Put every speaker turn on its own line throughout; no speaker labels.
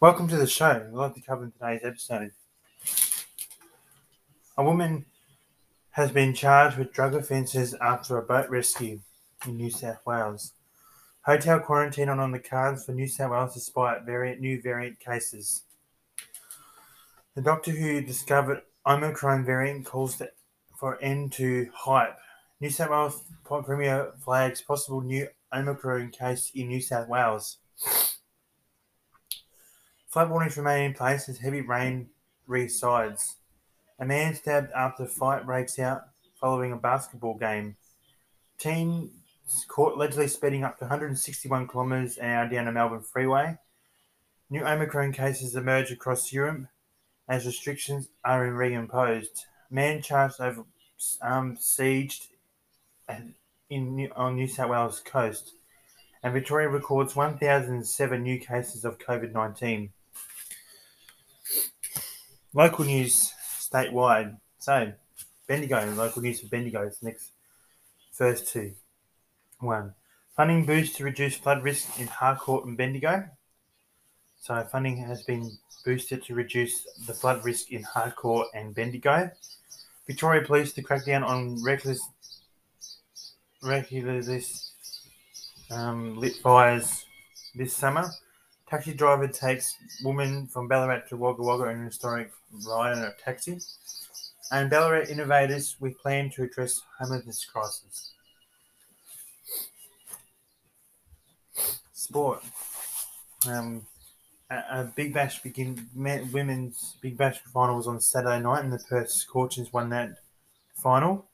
Welcome to the show. I'd like to cover in today's episode. A woman has been charged with drug offences after a boat rescue in New South Wales. Hotel quarantine on the cards for New South Wales despite variant new variant cases. The doctor who discovered Omicron variant calls for end to hype. New South Wales Premier flags possible new Omicron case in New South Wales. Flood warnings remain in place as heavy rain resides. A man stabbed after fight breaks out following a basketball game. Teens caught allegedly speeding up to 161 kilometres an hour down the Melbourne freeway. New Omicron cases emerge across Europe as restrictions are reimposed. Man charged over um, sieged in on New South Wales coast, and Victoria records 1,007 new cases of COVID 19. Local news statewide. So, Bendigo, local news for Bendigo next first two. One, funding boost to reduce flood risk in Harcourt and Bendigo. So, funding has been boosted to reduce the flood risk in Harcourt and Bendigo. Victoria Police to crack down on reckless, reckless um, lit fires this summer. Taxi driver takes woman from Ballarat to Wagga Wagga in an historic ride in a taxi. And Ballarat innovators with plan to address homelessness crisis. Sport. Um, a, a Big Bash begin women's Big Bash final was on Saturday night, and the Perth Scorchers won that final.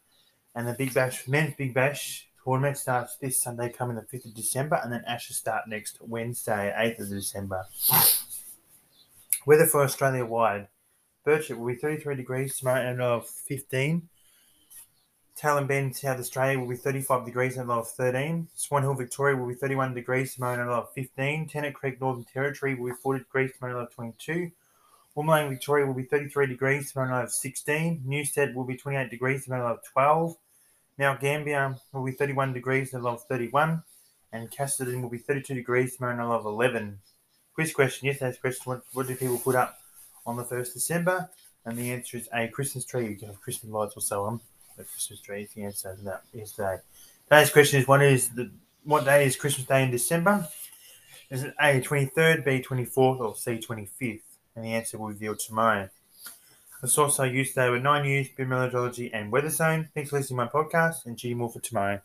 And the Big Bash men's Big Bash Tournament starts this Sunday, coming the 5th of December, and then Ashes start next Wednesday, 8th of December. Weather for Australia wide. Birchip will be 33 degrees tomorrow and of 15. Tailem Bend, South Australia will be 35 degrees and low of 13. Swan Hill, Victoria will be 31 degrees tomorrow and of 15. Tennant Creek, Northern Territory will be 40 degrees tomorrow and of 22. Woomera, Victoria will be 33 degrees tomorrow and of 16. Newstead will be 28 degrees tomorrow and of 12. Mount Gambier will be 31 degrees and a low of 31, and Casterton will be 32 degrees tomorrow and a of 11. Quiz question, yesterday's question, what, what do people put up on the 1st December? And the answer is a Christmas tree. You can have Christmas lights or so on. The Christmas tree is the answer to that yesterday. Today's question is, what is the what day is Christmas Day in December? Is it A, 23rd, B, 24th, or C, 25th? And the answer will be revealed tomorrow. The source I used today were Nine News, Meteorology, and WeatherZone. Thanks for listening to my podcast, and G more for tomorrow.